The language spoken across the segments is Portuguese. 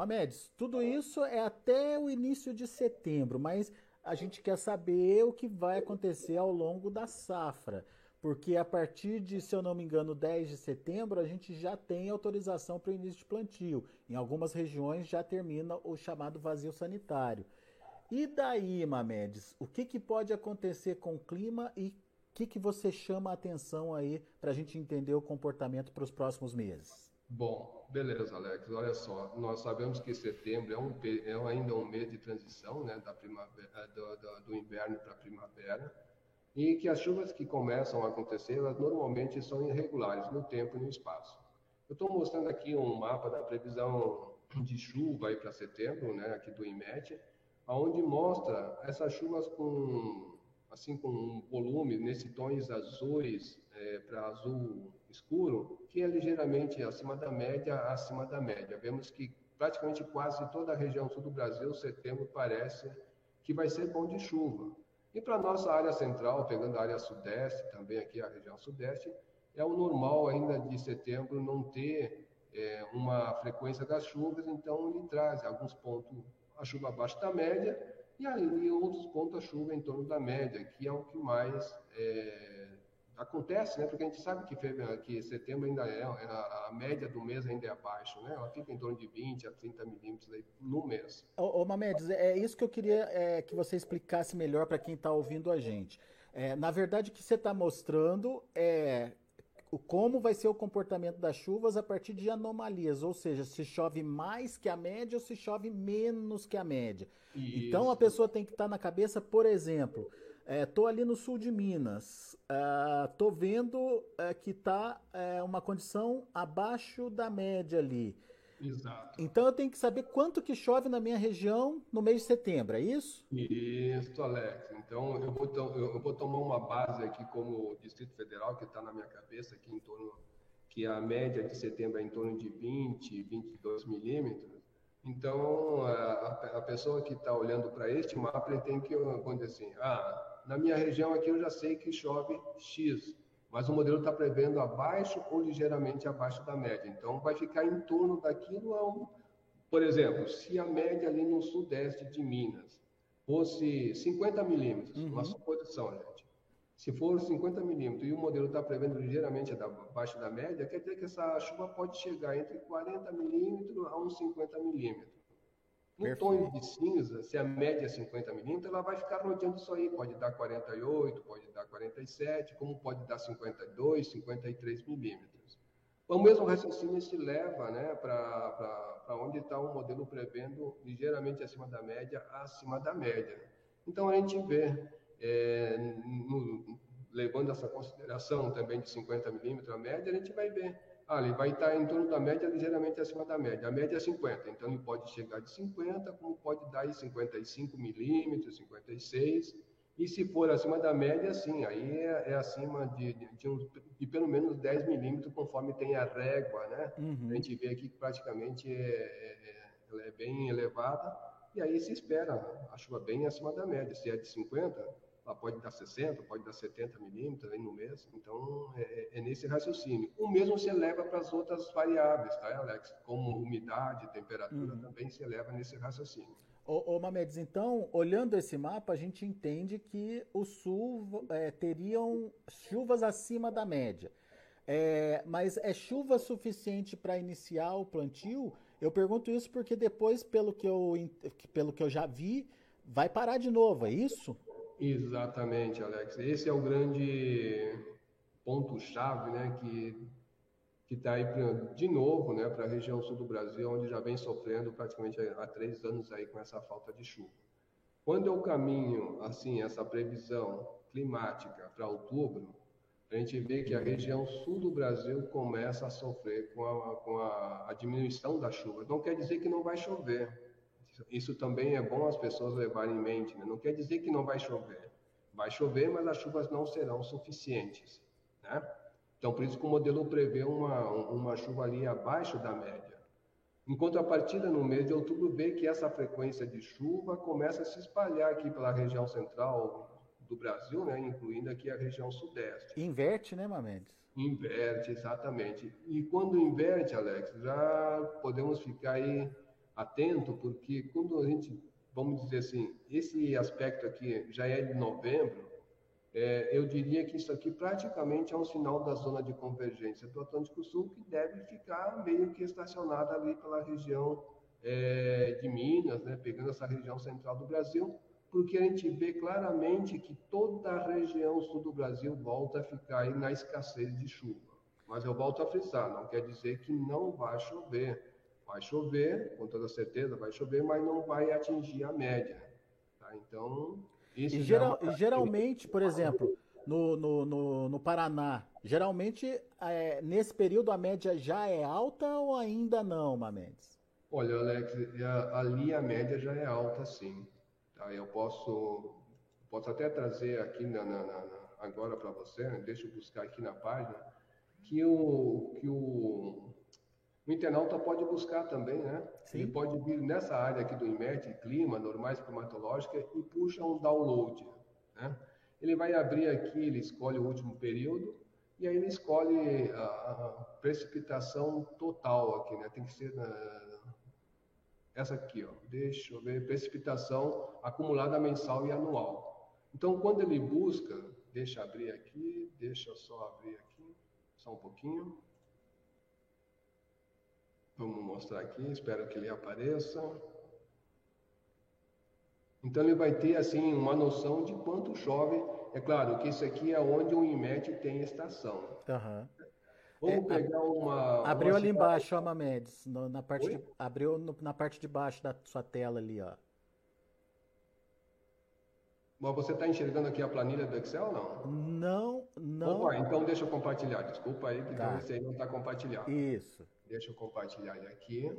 Mamedes, tudo isso é até o início de setembro, mas a gente quer saber o que vai acontecer ao longo da safra. Porque a partir de, se eu não me engano, 10 de setembro, a gente já tem autorização para o início de plantio. Em algumas regiões já termina o chamado vazio sanitário. E daí, Mamedes, o que, que pode acontecer com o clima e o que, que você chama a atenção aí para a gente entender o comportamento para os próximos meses? Bom, beleza, Alex. Olha só, nós sabemos que setembro é, um, é ainda um mês de transição, né, da primavera, do, do, do inverno para a primavera e que as chuvas que começam a acontecer, elas normalmente são irregulares no tempo e no espaço. Eu estou mostrando aqui um mapa da previsão de chuva aí para setembro, né, aqui do IMET, aonde mostra essas chuvas com assim com um volume nesse tons azuis é, para azul escuro, que é ligeiramente acima da média, acima da média. Vemos que praticamente quase toda a região sul do Brasil, setembro parece que vai ser bom de chuva. E para nossa área central, pegando a área sudeste, também aqui a região sudeste, é o normal ainda de setembro não ter é, uma frequência das chuvas, então ele traz alguns pontos a chuva abaixo da média e aí outros pontos a chuva em torno da média, que é o que mais é, acontece, né? Porque a gente sabe que, que setembro ainda é, é, a, a, média do mês ainda é abaixo, né? Ela fica em torno de 20 a 30 milímetros no mês. Ô, ô Mamedes, é isso que eu queria é, que você explicasse melhor para quem está ouvindo a gente. É, na verdade, o que você está mostrando é o como vai ser o comportamento das chuvas a partir de anomalias, ou seja, se chove mais que a média ou se chove menos que a média. Isso. Então a pessoa tem que estar tá na cabeça, por exemplo, Estou é, ali no sul de Minas. Estou é, vendo é, que está uma condição abaixo da média ali. Exato. Então eu tenho que saber quanto que chove na minha região no mês de setembro, é isso? Isso, Alex. Então eu vou, eu vou tomar uma base aqui como Distrito Federal, que está na minha cabeça, aqui em torno, que a média de setembro é em torno de 20, 22 milímetros. Então a, a pessoa que está olhando para este mapa, ele tem que, quando assim, ah, na minha região aqui eu já sei que chove X, mas o modelo está prevendo abaixo ou ligeiramente abaixo da média. Então, vai ficar em torno daquilo a um. Por exemplo, se a média ali no sudeste de Minas fosse 50 milímetros, uhum. uma suposição, gente. Se for 50 milímetros e o modelo está prevendo ligeiramente abaixo da média, quer dizer que essa chuva pode chegar entre 40 milímetros a uns 50 milímetros. No tom de cinza, se a média é 50 milímetros, ela vai ficar rodeando isso aí. Pode dar 48, pode dar 47, como pode dar 52, 53 milímetros. O mesmo raciocínio se leva né, para onde está o modelo prevendo ligeiramente acima da média, acima da média. Então, a gente vê, é, no, levando essa consideração também de 50 milímetros a média, a gente vai ver ah, ele vai estar em torno da média, ligeiramente acima da média. A média é 50, então ele pode chegar de 50, como pode dar em 55 milímetros, 56. E se for acima da média, sim, aí é, é acima de, de, de, um, de, pelo menos 10 milímetros, conforme tem a régua, né? Uhum. A gente vê aqui que praticamente é, é, é, ela é bem elevada, e aí se espera a chuva bem acima da média. Se é de 50, ela pode dar 60, pode dar 70 milímetros no mês. Então, é, é, é, nesse raciocínio. O mesmo se eleva para as outras variáveis, tá, Alex? Como umidade, temperatura, uhum. também se eleva nesse raciocínio. Ô, ô Mamedes, então, olhando esse mapa, a gente entende que o sul é, teriam chuvas acima da média. É, mas é chuva suficiente para iniciar o plantio? Eu pergunto isso porque depois, pelo que eu, pelo que eu já vi, vai parar de novo, é isso? Exatamente, Alex. Esse é o grande ponto-chave, né, que que está aí de novo, né, para a região sul do Brasil, onde já vem sofrendo praticamente há três anos aí com essa falta de chuva. Quando eu caminho assim essa previsão climática para outubro, a gente vê que a região sul do Brasil começa a sofrer com a, com a, a diminuição da chuva. Não quer dizer que não vai chover, isso também é bom as pessoas levarem em mente. Né? Não quer dizer que não vai chover. Vai chover, mas as chuvas não serão suficientes. Né? Então, por isso que o modelo prevê uma, uma chuva ali abaixo da média. Em contrapartida, no mês de outubro, vê que essa frequência de chuva começa a se espalhar aqui pela região central do Brasil, né? incluindo aqui a região sudeste. Inverte, né, Mamedes? Inverte, exatamente. E quando inverte, Alex, já podemos ficar aí atento, porque quando a gente, vamos dizer assim, esse aspecto aqui já é de novembro, é, eu diria que isso aqui praticamente é um sinal da zona de convergência do Atlântico Sul, que deve ficar meio que estacionada ali pela região é, de Minas, né, pegando essa região central do Brasil, porque a gente vê claramente que toda a região sul do Brasil volta a ficar aí na escassez de chuva. Mas eu volto a frisar, não quer dizer que não vai chover. Vai chover, com toda certeza vai chover, mas não vai atingir a média. Tá? Então, isso e, geral, é geralmente, por exemplo, no, no, no, no Paraná, geralmente é, nesse período a média já é alta ou ainda não, Mamedes? Olha, Alex, é, ali a média já é alta, sim. Tá? Eu posso, posso até trazer aqui na, na, na, agora para você, né? deixa eu buscar aqui na página, que o, que o, o internauta pode buscar também, né? Sim. Ele pode vir nessa área aqui do IMET, clima, normais climatológica, e puxa um download, né? Ele vai abrir aqui, ele escolhe o último período, e aí ele escolhe a, precipitação total aqui, né? Tem que ser na, essa aqui, ó. Deixa eu ver, precipitação acumulada mensal e anual. Então, quando ele busca, deixa abrir aqui, deixa eu só abrir aqui, só um pouquinho. Vamos mostrar aqui, espero que ele apareça. Então ele vai ter assim uma noção de quanto chove. É claro que isso aqui é onde o IMET tem estação. Uhum. Vamos é, pegar uma. Abriu uma ali cidade... embaixo, Mamedes. na parte de, abriu no, na parte de baixo da sua tela ali, ó. Mas você está enxergando aqui a planilha do Excel ou não? Não, não. Opa, então deixa eu compartilhar. Desculpa aí que tá. esse aí não está compartilhado. Isso. Deixa eu compartilhar ele aqui.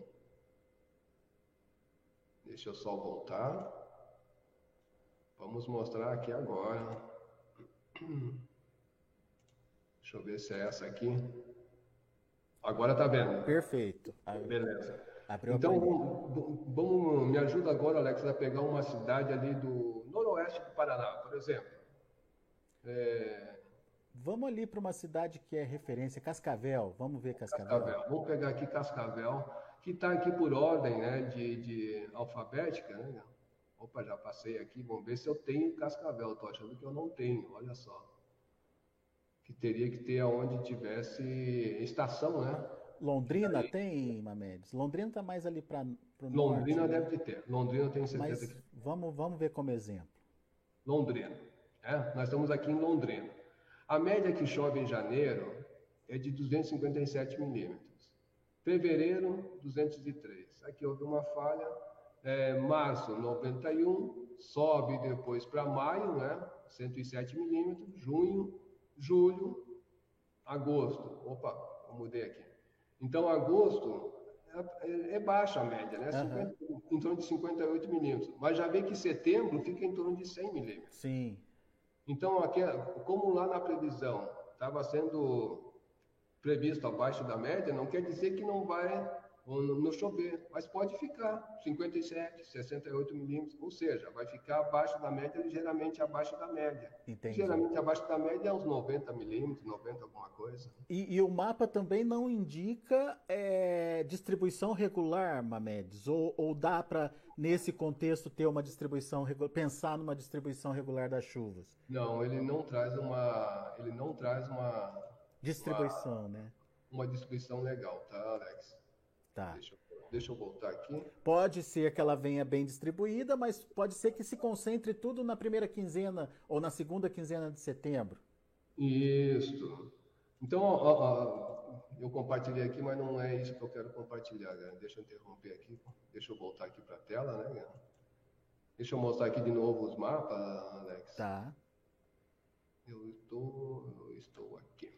Deixa eu só voltar. Vamos mostrar aqui agora. Deixa eu ver se é essa aqui. Agora tá vendo? Perfeito. Beleza. Abriu então, vamos, vamos, me ajuda agora, Alex, a pegar uma cidade ali do noroeste do Paraná, por exemplo. É... Vamos ali para uma cidade que é referência, Cascavel. Vamos ver Cascavel. Cascavel. Vamos pegar aqui Cascavel, que está aqui por ordem né, de, de alfabética. Né? Opa, já passei aqui. Vamos ver se eu tenho Cascavel. Estou achando que eu não tenho, olha só que teria que ter aonde tivesse estação, né? Londrina tem, Mamedes? Londrina está mais ali para o norte. Londrina né? deve ter. Londrina tem certeza Mas que... vamos, vamos ver como exemplo. Londrina. É? Nós estamos aqui em Londrina. A média que chove em janeiro é de 257 milímetros. Fevereiro, 203. Aqui houve uma falha. É, março, 91. Sobe depois para maio, né? 107 milímetros. Junho, julho, agosto. Opa, eu mudei aqui. Então, agosto é, é baixa a média, né? Uhum. 50, em torno de 58 milímetros. Mas já vê que setembro fica em torno de 100 milímetros. Sim. Então, aqui, como lá na previsão estava sendo previsto abaixo da média, não quer dizer que não vai no chover, mas pode ficar 57, 68 milímetros, ou seja, vai ficar abaixo da média, ligeiramente abaixo da média. Entendi. Geralmente abaixo da média é uns 90 milímetros, 90 alguma coisa. E, e, o mapa também não indica é, distribuição regular, Mamedes? Ou, ou dá para, nesse contexto, ter uma distribuição pensar numa distribuição regular das chuvas? Não, ele não traz uma. Ele não traz uma. Distribuição, uma, né? Uma distribuição legal, tá, Alex? Tá. Deixa, deixa eu voltar aqui. Pode ser que ela venha bem distribuída, mas pode ser que se concentre tudo na primeira quinzena ou na segunda quinzena de setembro. Isso. Então, ó, ó, eu compartilhei aqui, mas não é isso que eu quero compartilhar. Né? Deixa eu interromper aqui. Deixa eu voltar aqui para a tela, né? Deixa eu mostrar aqui de novo os mapas, Alex. Tá. Eu estou, eu estou aqui.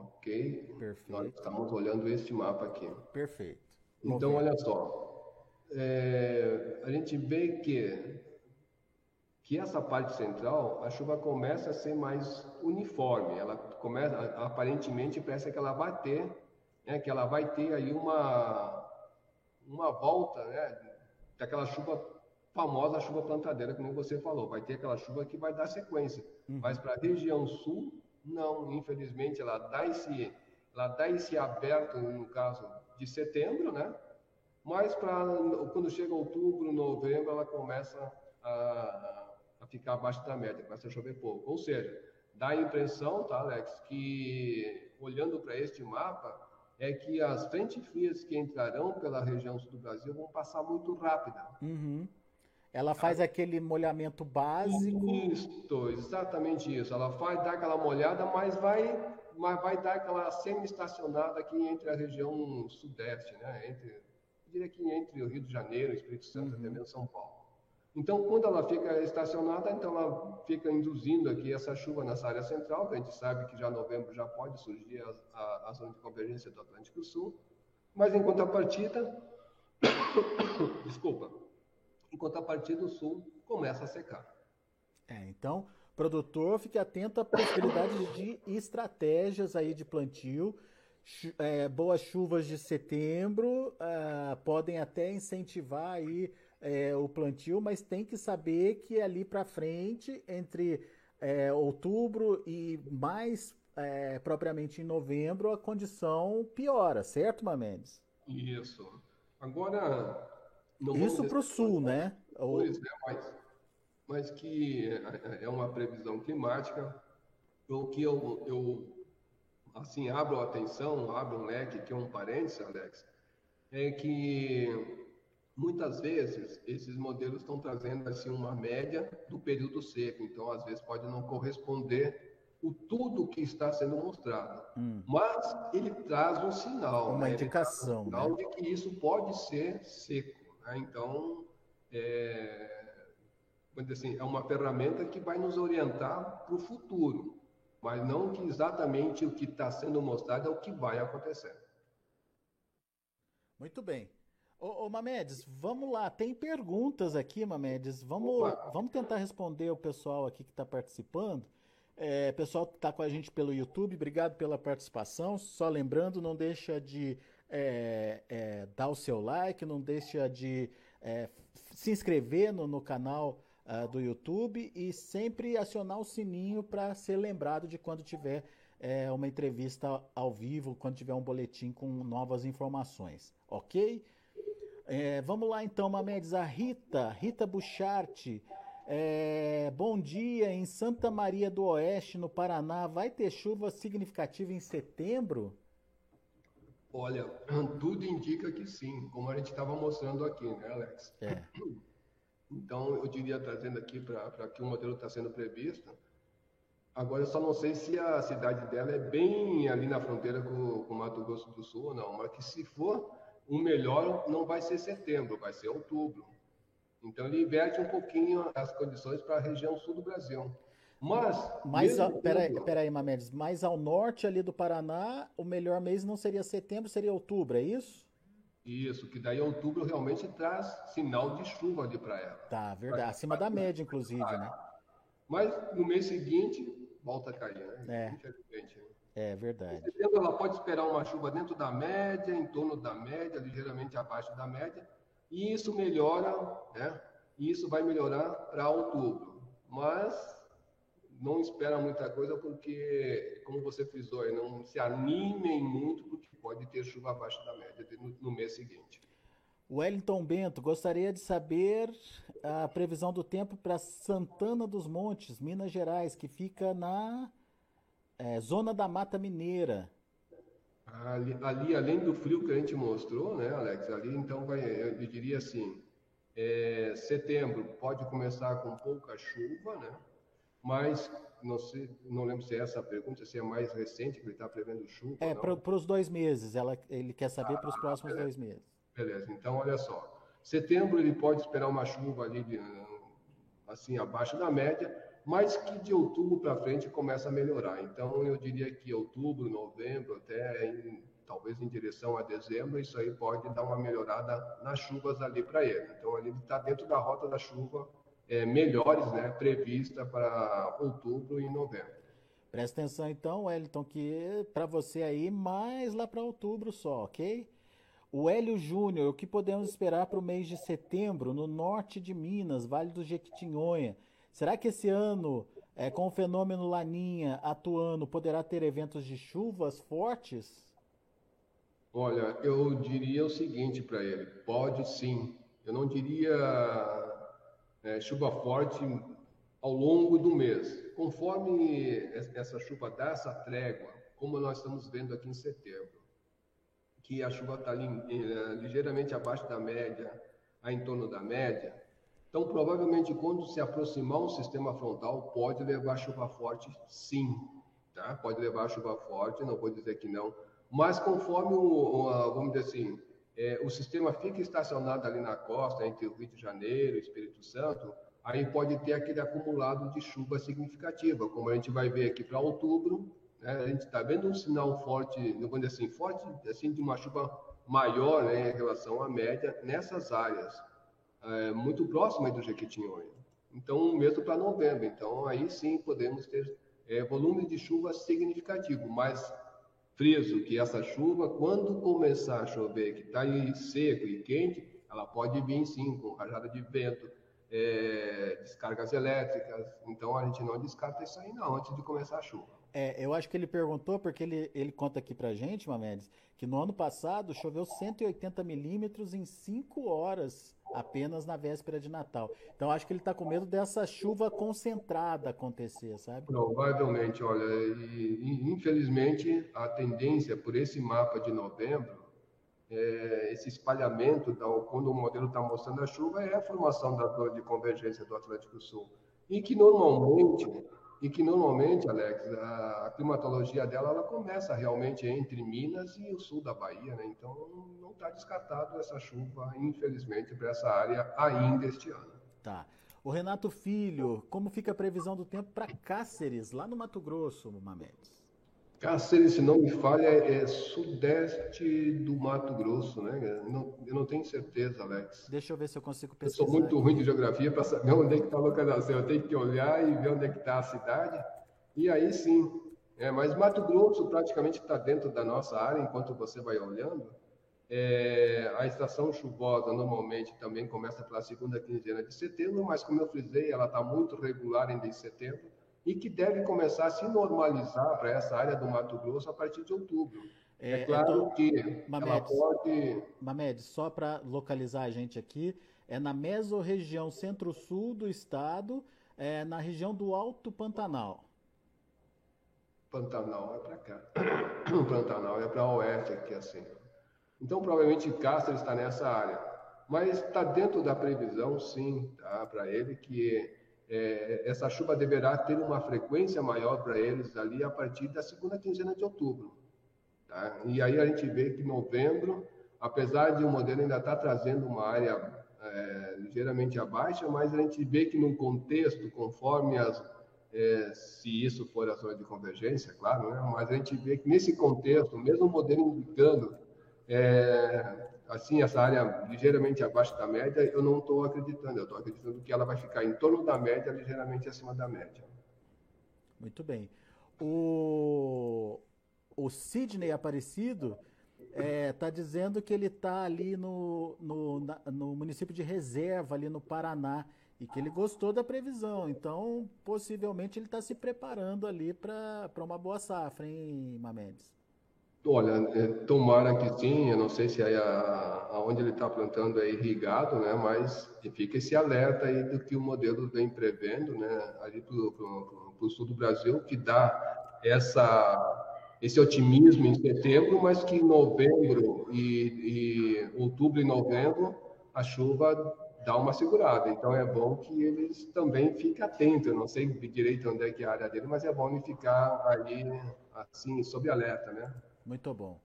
Ok? Perfeito. Nós estamos olhando este mapa aqui. Perfeito. Então, olha só. É, a gente vê que, que essa parte central, a chuva começa a ser mais uniforme. Ela começa, aparentemente, parece que ela vai ter, né, que ela vai ter aí uma, uma volta, né, daquela chuva famosa chuva plantadeira, como você falou. Vai ter aquela chuva que vai dar sequência. Uhum. Mas para a região sul, não, infelizmente, ela dá esse, ela dá esse aberto, no caso de setembro, né? mas pra, quando chega outubro, novembro, ela começa a, a ficar abaixo da média, começa a chover pouco. Ou seja, dá a impressão, tá, Alex, que olhando para este mapa, é que as frentes frias que entrarão pela região sul do Brasil vão passar muito rápida. Uhum. Ela faz ah. aquele molhamento básico. Isso, exatamente isso. Ela faz dar aquela molhada, mas vai, mas vai dar aquela semi-estacionada aqui entre a região sudeste, né? Entre, eu diria que entre o Rio de Janeiro, Espírito Santo, uhum. até mesmo São Paulo. Então, quando ela fica estacionada, então ela fica induzindo aqui essa chuva nessa área central, que a gente sabe que já em novembro já pode surgir a, a, a zona de convergência do Atlântico Sul, mas em contrapartida, desculpa, em contrapartida o sul começa a secar. É, então, produtor, fique atento à possibilidade de estratégias aí de plantio. É, boas chuvas de setembro uh, podem até incentivar aí é, o plantio, mas tem que saber que ali para frente, entre é, outubro e mais é, propriamente em novembro, a condição piora, certo, Mamedes? Isso. Agora. Isso para o sul, né? Pois é, mas, mas que é, é uma previsão climática. O que eu, eu assim, abro a atenção, abro um leque, que é um parênteses, Alex, é que Muitas vezes, esses modelos estão trazendo assim uma média do período seco, então às vezes pode não corresponder o tudo que está sendo mostrado, hum. mas ele traz um sinal, uma né? indicação, um sinal né? de que isso pode ser seco. Né? Então, é, assim, é uma ferramenta que vai nos orientar para o futuro, mas não que exatamente o que está sendo mostrado é o que vai acontecer. Muito bem. Ô, ô, Mamedes, vamos lá. Tem perguntas aqui, Mamedes. Vamos, vamos tentar responder o pessoal aqui que está participando. É, pessoal que está com a gente pelo YouTube, obrigado pela participação. Só lembrando, não deixa de é, é, dar o seu like, não deixa de é, se inscrever no, no canal uh, do YouTube e sempre acionar o sininho para ser lembrado de quando tiver é, uma entrevista ao vivo, quando tiver um boletim com novas informações, ok? É, vamos lá então, Mamedes, a Rita, Rita Bucharte. É, bom dia, em Santa Maria do Oeste, no Paraná, vai ter chuva significativa em setembro? Olha, tudo indica que sim, como a gente estava mostrando aqui, né, Alex? É. Então, eu diria, trazendo aqui para que o modelo está sendo previsto. Agora, eu só não sei se a cidade dela é bem ali na fronteira com o Mato Grosso do Sul ou não, mas que se for, o melhor não vai ser setembro, vai ser outubro. Então ele inverte um pouquinho as condições para a região sul do Brasil. Mas. Mas peraí, peraí, Mamedes, mais ao norte ali do Paraná, o melhor mês não seria setembro, seria outubro, é isso? Isso, que daí outubro realmente traz sinal de chuva ali para ela. Tá, verdade. Acima da média, inclusive, né? Mas no mês seguinte, volta a cair, né? É. Né? É verdade. Setembro ela pode esperar uma chuva dentro da média, em torno da média, ligeiramente abaixo da média, e isso melhora, né? E isso vai melhorar para outubro. Mas não espera muita coisa porque, como você frisou, não se animem muito porque pode ter chuva abaixo da média no, mês seguinte. Wellington Bento, gostaria de saber a previsão do tempo para Santana dos Montes, Minas Gerais, que fica na é, zona da Mata Mineira. Ali, ali, além do frio que a gente mostrou, né, Alex? Ali, então, vai, eu diria assim: é, setembro pode começar com pouca chuva, né? Mas não sei, não lembro se é essa a pergunta, se é mais recente que ele está prevendo chuva. É, para os dois meses. Ela, ele quer saber ah, para os próximos beleza. dois meses. Beleza. Então, olha só. Setembro ele pode esperar uma chuva ali de, assim abaixo da média mas que de outubro para frente começa a melhorar. Então, eu diria que outubro, novembro, até em, talvez em direção a dezembro, isso aí pode dar uma melhorada nas chuvas ali para ele. Então, ele está dentro da rota da chuva é, melhores, né, prevista para outubro e novembro. Presta atenção então, Wellington, que para você aí mais lá para outubro só, ok? O Hélio Júnior, o que podemos esperar para o mês de setembro no norte de Minas, Vale do Jequitinhonha? Será que esse ano, é, com o fenômeno Laninha atuando, poderá ter eventos de chuvas fortes? Olha, eu diria o seguinte para ele: pode sim. Eu não diria é, chuva forte ao longo do mês. Conforme essa chuva dá essa trégua, como nós estamos vendo aqui em setembro, que a chuva está eh, ligeiramente abaixo da média, a em torno da média, então provavelmente quando se aproximar um sistema frontal, pode levar chuva forte, sim. Tá? Pode levar chuva forte, não vou dizer que não, mas conforme o, vamos dizer assim, é, o sistema fica estacionado ali na costa, entre o Rio de Janeiro e Espírito Santo, aí pode ter aquele acumulado de chuva significativa, como a gente vai ver aqui para outubro, né, a gente está vendo um sinal forte, vamos dizer assim, forte, assim, de uma chuva maior né, em relação à média nessas áreas, é, muito próximas do Jequitinhonha. Então, mesmo para novembro, então aí sim podemos ter é, volume de chuva significativo, mas friso que essa chuva, quando começar a chover, que está seco e quente, ela pode vir sim com rajada de vento, é, descargas elétricas. Então a gente não descarta isso aí não, antes de começar a chuva. É, eu acho que ele perguntou, porque ele, ele conta aqui pra gente, Mamedes, que no ano passado choveu 180 milímetros em 5 horas apenas na véspera de Natal. Então acho que ele está com medo dessa chuva concentrada acontecer, sabe? Provavelmente, olha, e, infelizmente a tendência por esse mapa de novembro, é, esse espalhamento, da, quando o modelo está mostrando a chuva, é a formação da de convergência do Atlântico Sul. E que normalmente e que normalmente, Alex, a, climatologia dela ela começa realmente entre Minas e o sul da Bahia, né? Então não está descartado essa chuva, infelizmente, para essa área ainda este ano. Tá. O Renato Filho, como fica a previsão do tempo para Cáceres, lá no Mato Grosso, Mamedes? Cáceres, se não me falha, é sudeste do Mato Grosso, né? Eu não, eu não, tenho certeza, Alex. Deixa eu ver se eu consigo pesquisar. Eu sou muito ruim de geografia para saber onde é que está a localização. Eu tenho que olhar e ver onde é que está a cidade. E aí sim. É, mas Mato Grosso praticamente está dentro da nossa área, enquanto você vai olhando. É, a estação chuvosa normalmente também começa pela segunda quinzena de setembro, mas como eu frisei, ela está muito regular ainda em setembro e que deve começar a se normalizar para essa área do Mato Grosso a partir de outubro. É, é claro tô... que Mamed, ela pode. Mamed, só para localizar a gente aqui, é na mesorregião centro-sul do estado, é na região do Alto Pantanal. Pantanal é para cá. O Pantanal é para oeste aqui assim. Então provavelmente Castro está nessa área, mas está dentro da previsão, sim, tá, para ele que é, essa chuva deverá ter uma frequência maior para eles ali a partir da segunda quinzena de outubro. Tá? E aí a gente vê que novembro, apesar de o modelo ainda estar tá trazendo uma área é, ligeiramente abaixo, mas a gente vê que num contexto, conforme as, é, se isso for a zona de convergência, claro, né? mas a gente vê que nesse contexto, mesmo o modelo indicando é, assim, essa área ligeiramente abaixo da média, eu não estou acreditando. Eu estou acreditando que ela vai ficar em torno da média, ligeiramente acima da média. Muito bem. O, o Sidney Aparecido está é, tá dizendo que ele está ali no, no, na, no município de Reserva, ali no Paraná, e que ele gostou da previsão. Então, possivelmente, ele está se preparando ali para uma boa safra, hein, Mamedes? Olha, é, tomara que sim, eu não sei se a, aonde ele está plantando é irrigado, né? Mas fica esse alerta aí do que o modelo vem prevendo, né? Ali para o sul do Brasil, que dá essa, esse otimismo em setembro, mas que em novembro e, e outubro e novembro a chuva dá uma segurada. Então é bom que eles também fiquem atentos. Eu não sei direito onde é que é a área dele, mas é bom ele ficar ali assim sob alerta, né? Muito bom.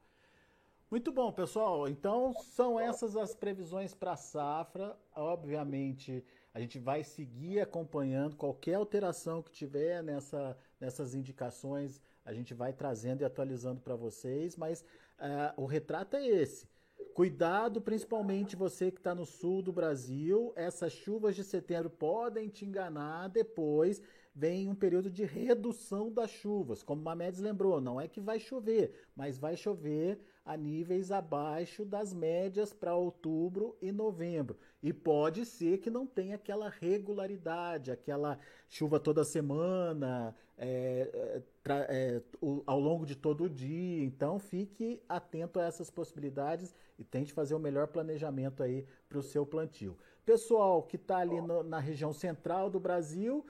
Muito bom, pessoal. Então, são essas as previsões para a safra. Obviamente, a gente vai seguir acompanhando qualquer alteração que tiver nessa, nessas indicações. A gente vai trazendo e atualizando para vocês, mas uh, o retrato é esse. Cuidado, principalmente você que está no sul do Brasil. Essas chuvas de setembro podem te enganar depois vem um período de redução das chuvas. Como Mamedes lembrou, não é que vai chover, mas vai chover a níveis abaixo das médias para outubro e novembro. E pode ser que não tenha aquela regularidade, aquela chuva toda semana, é, é, é, o, ao longo de todo o dia. Então fique atento a essas possibilidades e tente fazer o melhor planejamento aí para o seu plantio. Pessoal que está ali no, na região central do Brasil,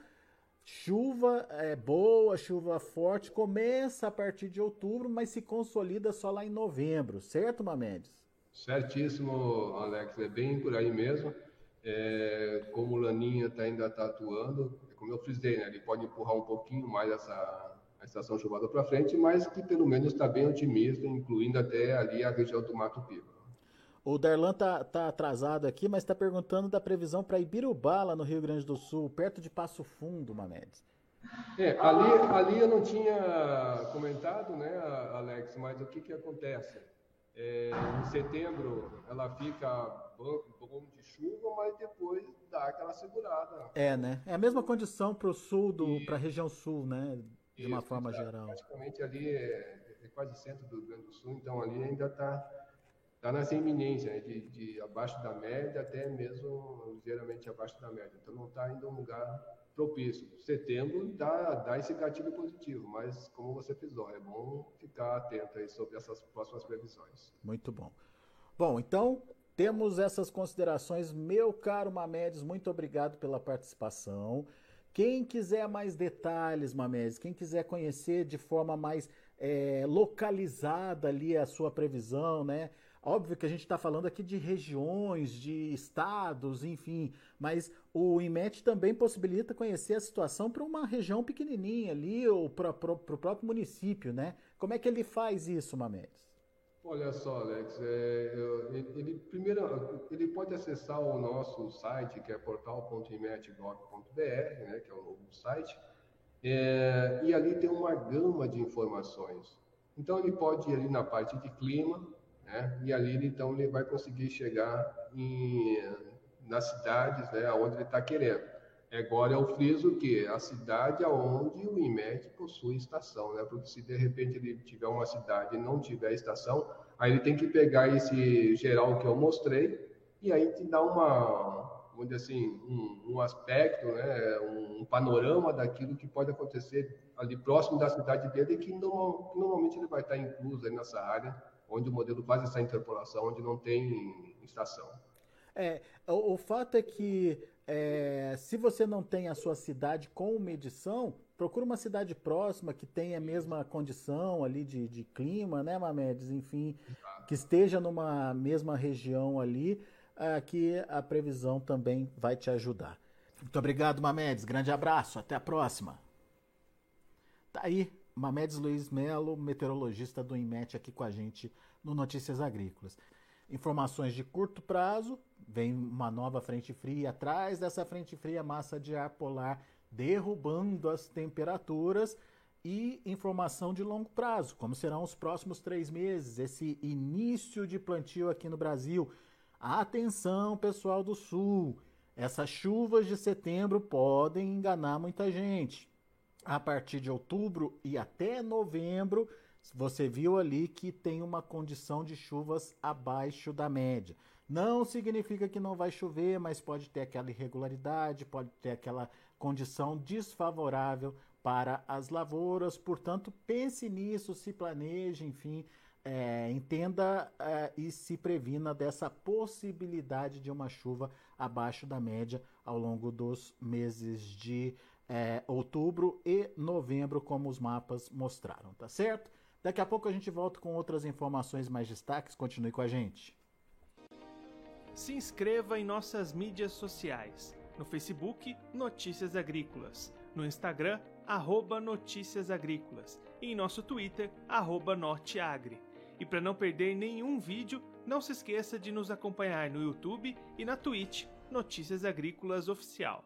Chuva é boa, chuva forte, começa a partir de outubro, mas se consolida só lá em novembro, certo, Mamedes? Certíssimo, Alex, é bem por aí mesmo. É, como o Laninha tá, ainda está atuando, como eu frisei, né, ele pode empurrar um pouquinho mais essa a estação chuvada para frente, mas que pelo menos está bem otimista, incluindo até ali a região do Mato Piba. O Darlan tá, tá atrasado aqui, mas está perguntando da previsão para Ibirubá, lá no Rio Grande do Sul, perto de Passo Fundo, Mamedes. É, ali, ali eu não tinha comentado, né, Alex, mas o que, que acontece? É, em setembro ela fica bom, bom, de chuva, mas depois dá aquela segurada. É, né? É a mesma condição para o sul, para a região sul, né? De uma forma geral. Praticamente ali é, é, quase centro do Rio Grande do Sul, então ali ainda está está nessa iminência, né, de, de, abaixo da média até mesmo ligeiramente abaixo da média. Então não está ainda um lugar propício. Setembro dá, dá esse gatilho positivo, mas como você frisou, é bom ficar atento aí sobre essas próximas previsões. Muito bom. Bom, então temos essas considerações. Meu caro Mamedes, muito obrigado pela participação. Quem quiser mais detalhes, Mamedes, quem quiser conhecer de forma mais é, localizada ali a sua previsão, né? Óbvio que a gente está falando aqui de regiões, de estados, enfim, mas o IMET também possibilita conhecer a situação para uma região pequenininha ali ou para o próprio município, né? Como é que ele faz isso, Mamedes? Olha só, Alex, é, ele, primeiro ele pode acessar o nosso site que é portal.imet.gov.br, né, que é o novo site, é, e ali tem uma gama de informações. Então ele pode ir ali na parte de clima, né? E ali, então, ele vai conseguir chegar em, nas cidades né, onde ele está querendo. Agora eu friso que a cidade aonde o IMET possui estação, né? Porque se de repente ele tiver uma cidade e não tiver estação, aí ele tem que pegar esse geral que eu mostrei e aí te dá uma, assim, um, um aspecto, né? Um, um, panorama daquilo que pode acontecer ali próximo da cidade dele que, normal, normalmente ele vai estar incluso aí nessa área onde o modelo faz essa interpolação, onde não tem estação. É, o, o fato é que é, se você não tem a sua cidade com medição, procura uma cidade próxima que tenha a mesma condição ali de, de clima, né, Mamedes? Enfim, Exato. que esteja numa mesma região ali, é, que a previsão também vai te ajudar. Muito obrigado, Mamedes. Grande abraço. Até a próxima. Tá aí Mamedes Luiz Melo, meteorologista do INMET, aqui com a gente no Notícias Agrícolas. Informações de curto prazo, vem uma nova frente fria, atrás dessa frente fria, massa de ar polar derrubando as temperaturas e informação de longo prazo, como serão os próximos três meses, esse início de plantio aqui no Brasil. Atenção, pessoal do Sul, essas chuvas de setembro podem enganar muita gente a partir de outubro e até novembro, você viu ali que tem uma condição de chuvas abaixo da média. Não significa que não vai chover, mas pode ter aquela irregularidade, pode ter aquela condição desfavorável para as lavouras. Portanto, pense nisso, se planeje, enfim, é, entenda é, e se previna dessa possibilidade de uma chuva abaixo da média ao longo dos meses de é, outubro e novembro, como os mapas mostraram, tá certo? Daqui a pouco a gente volta com outras informações mais destaques. Continue com a gente. Se inscreva em nossas mídias sociais. No Facebook, Notícias Agrícolas. No Instagram, arroba Notícias Agrícolas. E em nosso Twitter, arroba Norteagri. E para não perder nenhum vídeo, não se esqueça de nos acompanhar no YouTube e na Twitch Notícias Agrícolas Oficial.